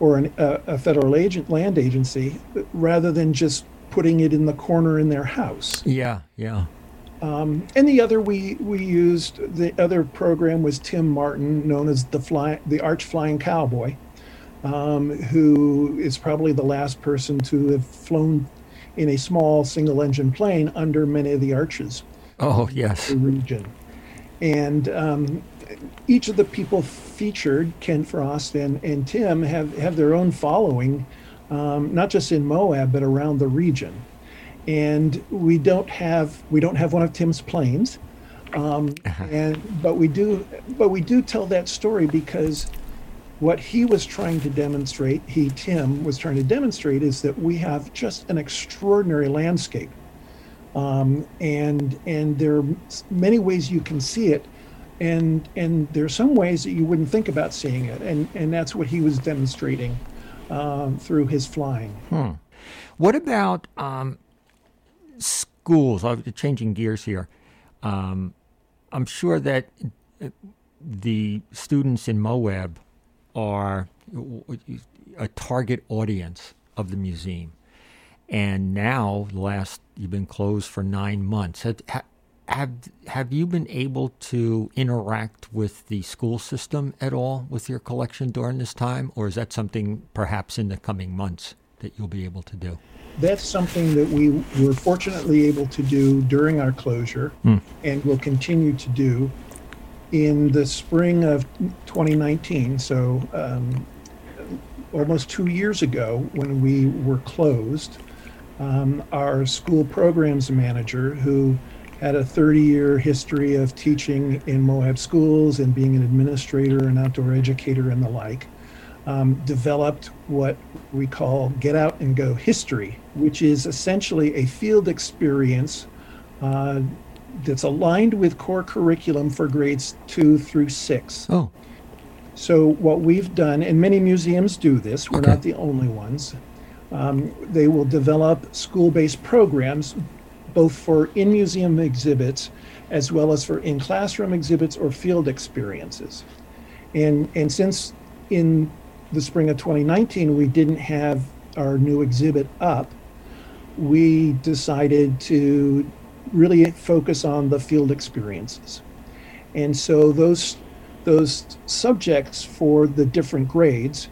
[SPEAKER 3] or an, a, a federal agent land agency rather than just putting it in the corner in their house.
[SPEAKER 1] Yeah, yeah.
[SPEAKER 3] Um, and the other we we used the other program was Tim Martin, known as the fly the Arch Flying Cowboy, um, who is probably the last person to have flown in a small single engine plane under many of the arches.
[SPEAKER 1] Oh yes,
[SPEAKER 3] the region, and um, each of the people featured, Ken Frost and and Tim, have have their own following um, not just in Moab but around the region. And we don't have we don't have one of Tim's planes, um, uh-huh. and but we do but we do tell that story because what he was trying to demonstrate, he Tim was trying to demonstrate, is that we have just an extraordinary landscape, um, and and there are many ways you can see it, and and there are some ways that you wouldn't think about seeing it, and and that's what he was demonstrating um, through his flying.
[SPEAKER 1] Hmm. What about um, schools? Changing gears here. Um, I'm sure that uh, the students in Moab are a target audience of the museum. And now, last you've been closed for nine months. Have, have have you been able to interact with the school system at all with your collection during this time, or is that something perhaps in the coming months that you'll be able to do?
[SPEAKER 3] That's something that we were fortunately able to do during our closure, mm. and will continue to do in the spring of 2019. So. Um, almost two years ago, when we were closed, um, our school programs manager, who had a 30 year history of teaching in Moab schools and being an administrator and outdoor educator and the like, um, developed what we call Get Out and Go History, which is essentially a field experience uh, that's aligned with core curriculum for grades two through six.
[SPEAKER 1] Oh.
[SPEAKER 3] So, what we've done, and many museums do this, we're okay. not the only ones, um, they will develop school based programs both for in museum exhibits as well as for in classroom exhibits or field experiences. And, and since in the spring of 2019 we didn't have our new exhibit up, we decided to really focus on the field experiences. And so those those subjects for the different grades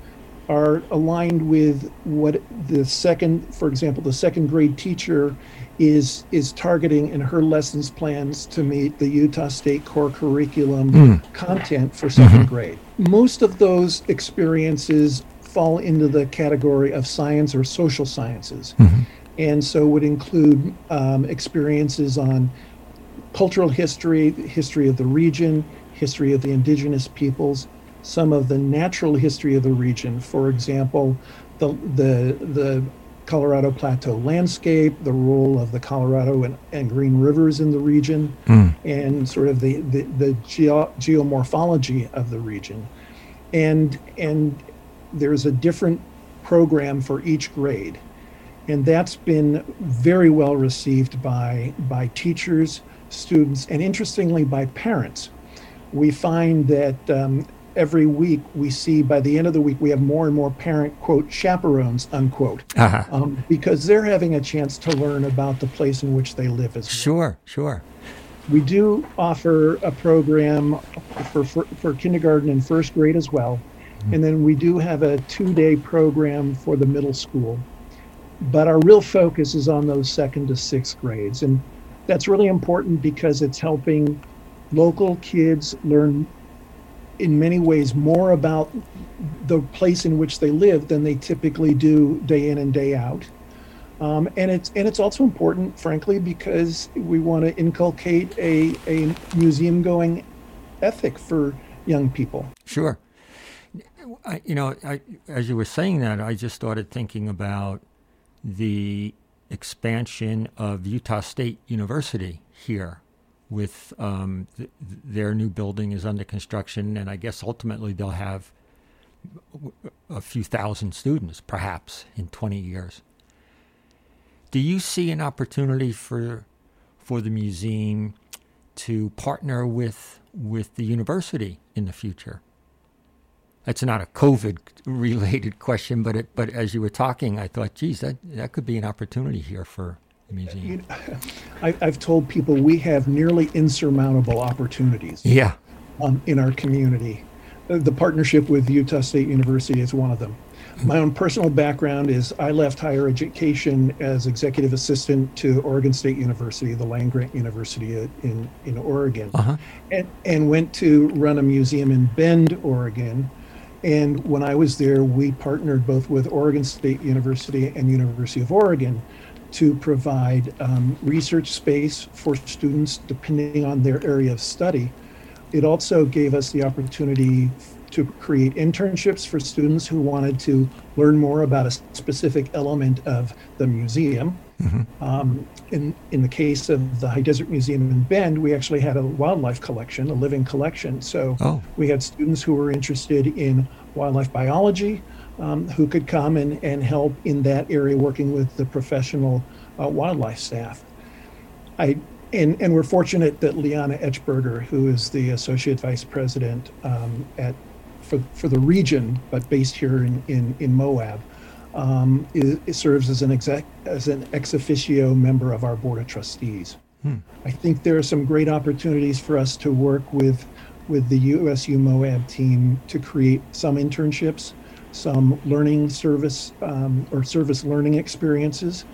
[SPEAKER 3] are aligned with what the second, for example, the second grade teacher is is targeting in her lessons plans to meet the Utah State core curriculum mm. content for 2nd mm-hmm. grade. Most of those experiences fall into the category of science or social sciences, mm-hmm. and so would include um, experiences on cultural history, history of the region, history of the indigenous peoples, some of the natural history of the region. For example, the the the Colorado Plateau landscape, the role of the Colorado and, and Green Rivers in the region, mm. and sort of the, the, the geo, geomorphology of the region. And, and there's a different program for each grade. And that's been very well received by, by teachers, students, and interestingly, by parents. We find that um, every week we see by the end of the week we have more and more parent quote chaperones unquote uh-huh. um, because they're having a chance to learn about the place in which they live as well.
[SPEAKER 1] Sure, sure.
[SPEAKER 3] We do offer a program for, for, for kindergarten and first grade as well. Mm-hmm. And then we do have a two day program for the middle school. But our real focus is on those second to sixth grades. And that's really important because it's helping local kids learn in many ways more about the place in which they live than they typically do day in and day out. Um, and it's and it's also important, frankly, because we want to inculcate a, a museum going ethic for young people.
[SPEAKER 1] Sure. I, you know, I, as you were saying that, I just started thinking about the expansion of Utah State University here with um, th- their new building is under construction, and I guess ultimately they'll have a few thousand students, perhaps in 20 years. Do you see an opportunity for for the museum to partner with with the university in the future? That's not a COVID [laughs] related question, but it, but as you were talking, I thought, geez, that that could be an opportunity here for? You know, [laughs]
[SPEAKER 3] I, have told people we have nearly insurmountable opportunities.
[SPEAKER 1] Yeah.
[SPEAKER 3] Um, in our community, the partnership with Utah State University is one of them. My own personal background is I left higher education as executive assistant to Oregon State University, the land grant university in, in Oregon, uh-huh. and, and went to run a museum in Bend, Oregon. And when I was there, we partnered both with Oregon State University and University of Oregon to provide um, research space for students depending on their area of study. It also gave us the opportunity to create internships for students who wanted to learn more about a specific element of the museum. Mm-hmm. Um, in, in the case of the High Desert Museum in Bend, we actually had a wildlife collection, a living collection. So oh. we had students who were interested in wildlife biology, um, who could come and, and help in that area working with the professional uh, wildlife staff. I and, and we're fortunate that Liana Etchberger, who is the associate vice president um, at for, for the region, but based here in, in, in Moab, um, is, serves as an exec, as an ex officio member of our board of trustees. Hmm. I think there are some great opportunities for us to work with with the USU Moab team to create some internships, some learning service um, or service learning experiences,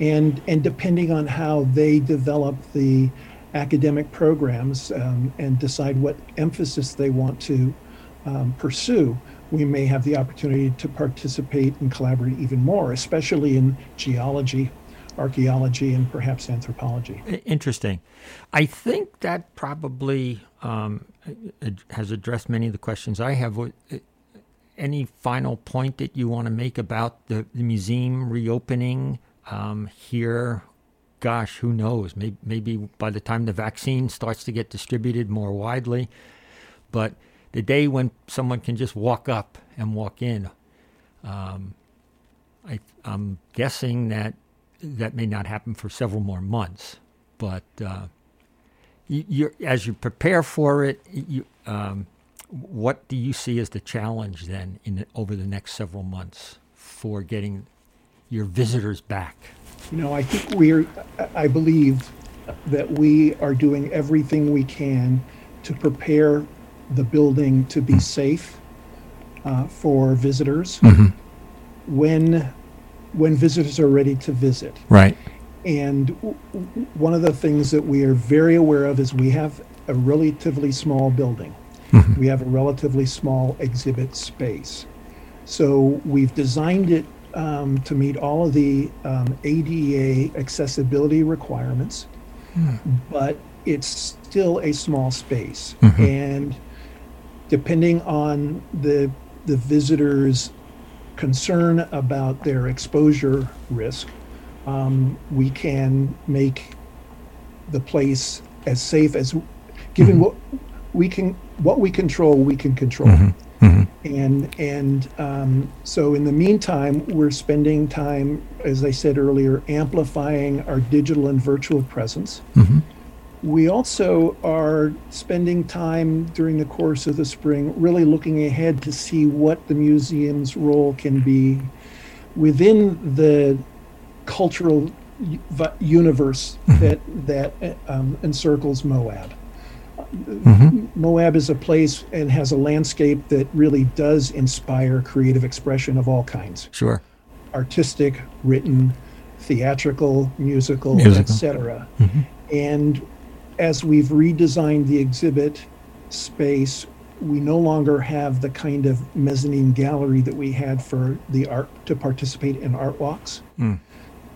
[SPEAKER 3] and and depending on how they develop the academic programs um, and decide what emphasis they want to um, pursue, we may have the opportunity to participate and collaborate even more, especially in geology, archaeology, and perhaps anthropology.
[SPEAKER 1] Interesting. I think that probably um, has addressed many of the questions I have. Any final point that you want to make about the, the museum reopening um, here? Gosh, who knows? Maybe, maybe by the time the vaccine starts to get distributed more widely, but the day when someone can just walk up and walk in, um, I, am guessing that that may not happen for several more months. But uh, you, as you prepare for it, you, um, what do you see as the challenge then in the, over the next several months for getting your visitors back?
[SPEAKER 3] You know, I think we're, I believe that we are doing everything we can to prepare the building to be safe uh, for visitors mm-hmm. when when visitors are ready to visit.
[SPEAKER 1] Right.
[SPEAKER 3] And w- one of the things that we are very aware of is we have a relatively small building. Mm-hmm. We have a relatively small exhibit space. So we've designed it um, to meet all of the um, ADA accessibility requirements, mm. but it's still a small space. Mm-hmm. And depending on the the visitor's concern about their exposure risk, um, we can make the place as safe as given mm-hmm. what we can what we control we can control mm-hmm. Mm-hmm. and and um, so in the meantime we're spending time as i said earlier amplifying our digital and virtual presence mm-hmm. We also are spending time during the course of the spring really looking ahead to see what the museum's role can be within the cultural universe mm-hmm. that that um, encircles Moab. Mm-hmm. Moab is a place and has a landscape that really does inspire creative expression of all kinds.
[SPEAKER 1] Sure.
[SPEAKER 3] Artistic, written, theatrical, musical, musical. etc. Mm-hmm. And as we've redesigned the exhibit space, we no longer have the kind of mezzanine gallery that we had for the art to participate in art walks. Mm.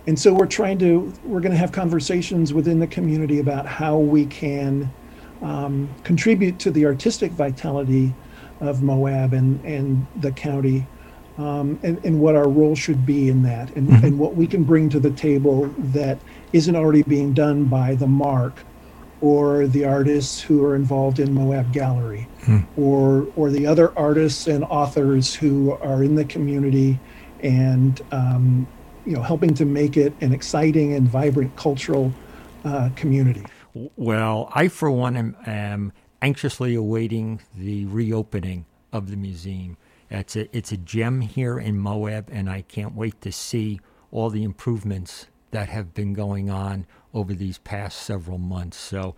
[SPEAKER 3] And so we're trying to, we're going to have conversations within the community about how we can um, contribute to the artistic vitality of Moab and, and the county um, and, and what our role should be in that and, mm-hmm. and what we can bring to the table that isn't already being done by the mark or the artists who are involved in Moab Gallery, hmm. or or the other artists and authors who are in the community, and um, you know, helping to make it an exciting and vibrant cultural uh, community.
[SPEAKER 1] Well, I for one am, am, anxiously awaiting the reopening of the museum. It's a it's a gem here in Moab, and I can't wait to see all the improvements that have been going on over these past several months. So,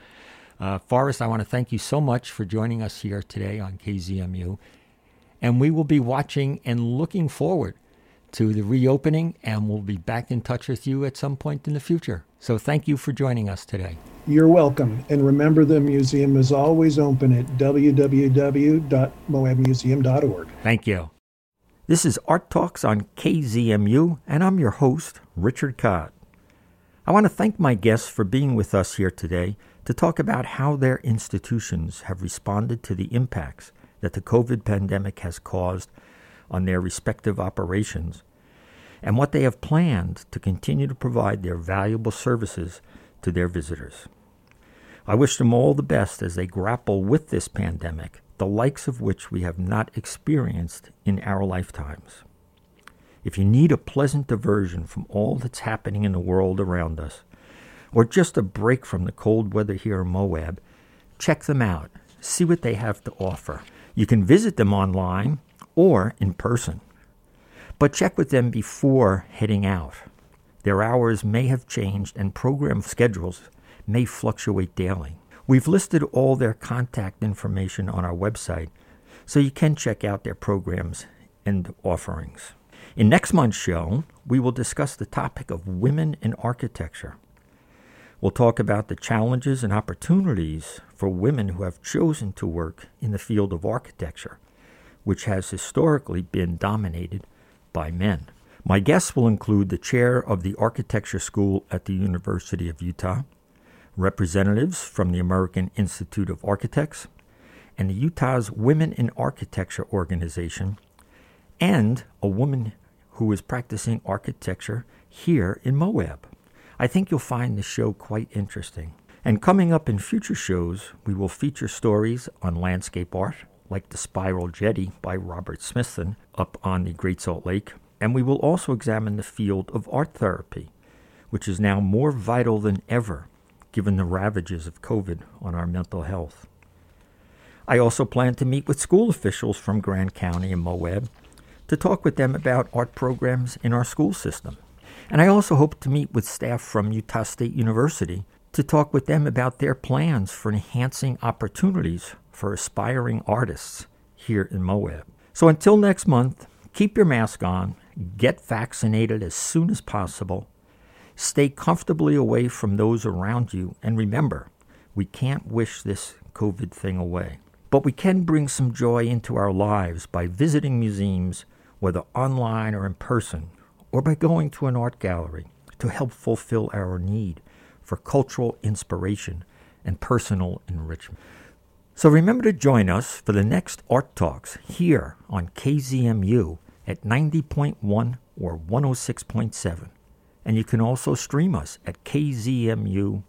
[SPEAKER 1] uh, Forrest, I want to thank you so much for joining us here today on KZMU. And we will be watching and looking forward to the reopening, and we'll be back in touch with you at some point in the future. So, thank you for joining us today.
[SPEAKER 3] You're welcome. And remember, the museum is always open at www.moabmuseum.org.
[SPEAKER 1] Thank you. This is Art Talks on KZMU, and I'm your host, Richard Codd. I want to thank my guests for being with us here today to talk about how their institutions have responded to the impacts that the COVID pandemic has caused on their respective operations and what they have planned to continue to provide their valuable services to their visitors. I wish them all the best as they grapple with this pandemic, the likes of which we have not experienced in our lifetimes. If you need a pleasant diversion from all that's happening in the world around us, or just a break from the cold weather here in Moab, check them out. See what they have to offer. You can visit them online or in person, but check with them before heading out. Their hours may have changed and program schedules may fluctuate daily. We've listed all their contact information on our website, so you can check out their programs and offerings. In next month's show, we will discuss the topic of women in architecture. We'll talk about the challenges and opportunities for women who have chosen to work in the field of architecture, which has historically been dominated by men. My guests will include the chair of the architecture school at the University of Utah, representatives from the American Institute of Architects, and the Utah's Women in Architecture organization, and a woman who is practicing architecture here in Moab. I think you'll find the show quite interesting. And coming up in future shows, we will feature stories on landscape art, like the Spiral Jetty by Robert Smithson up on the Great Salt Lake, and we will also examine the field of art therapy, which is now more vital than ever given the ravages of COVID on our mental health. I also plan to meet with school officials from Grand County and Moab to talk with them about art programs in our school system. And I also hope to meet with staff from Utah State University to talk with them about their plans for enhancing opportunities for aspiring artists here in Moab. So until next month, keep your mask on Get vaccinated as soon as possible. Stay comfortably away from those around you. And remember, we can't wish this COVID thing away. But we can bring some joy into our lives by visiting museums, whether online or in person, or by going to an art gallery to help fulfill our need for cultural inspiration and personal enrichment. So remember to join us for the next Art Talks here on KZMU at 90.1 or 106.7. And you can also stream us at kzmu.org.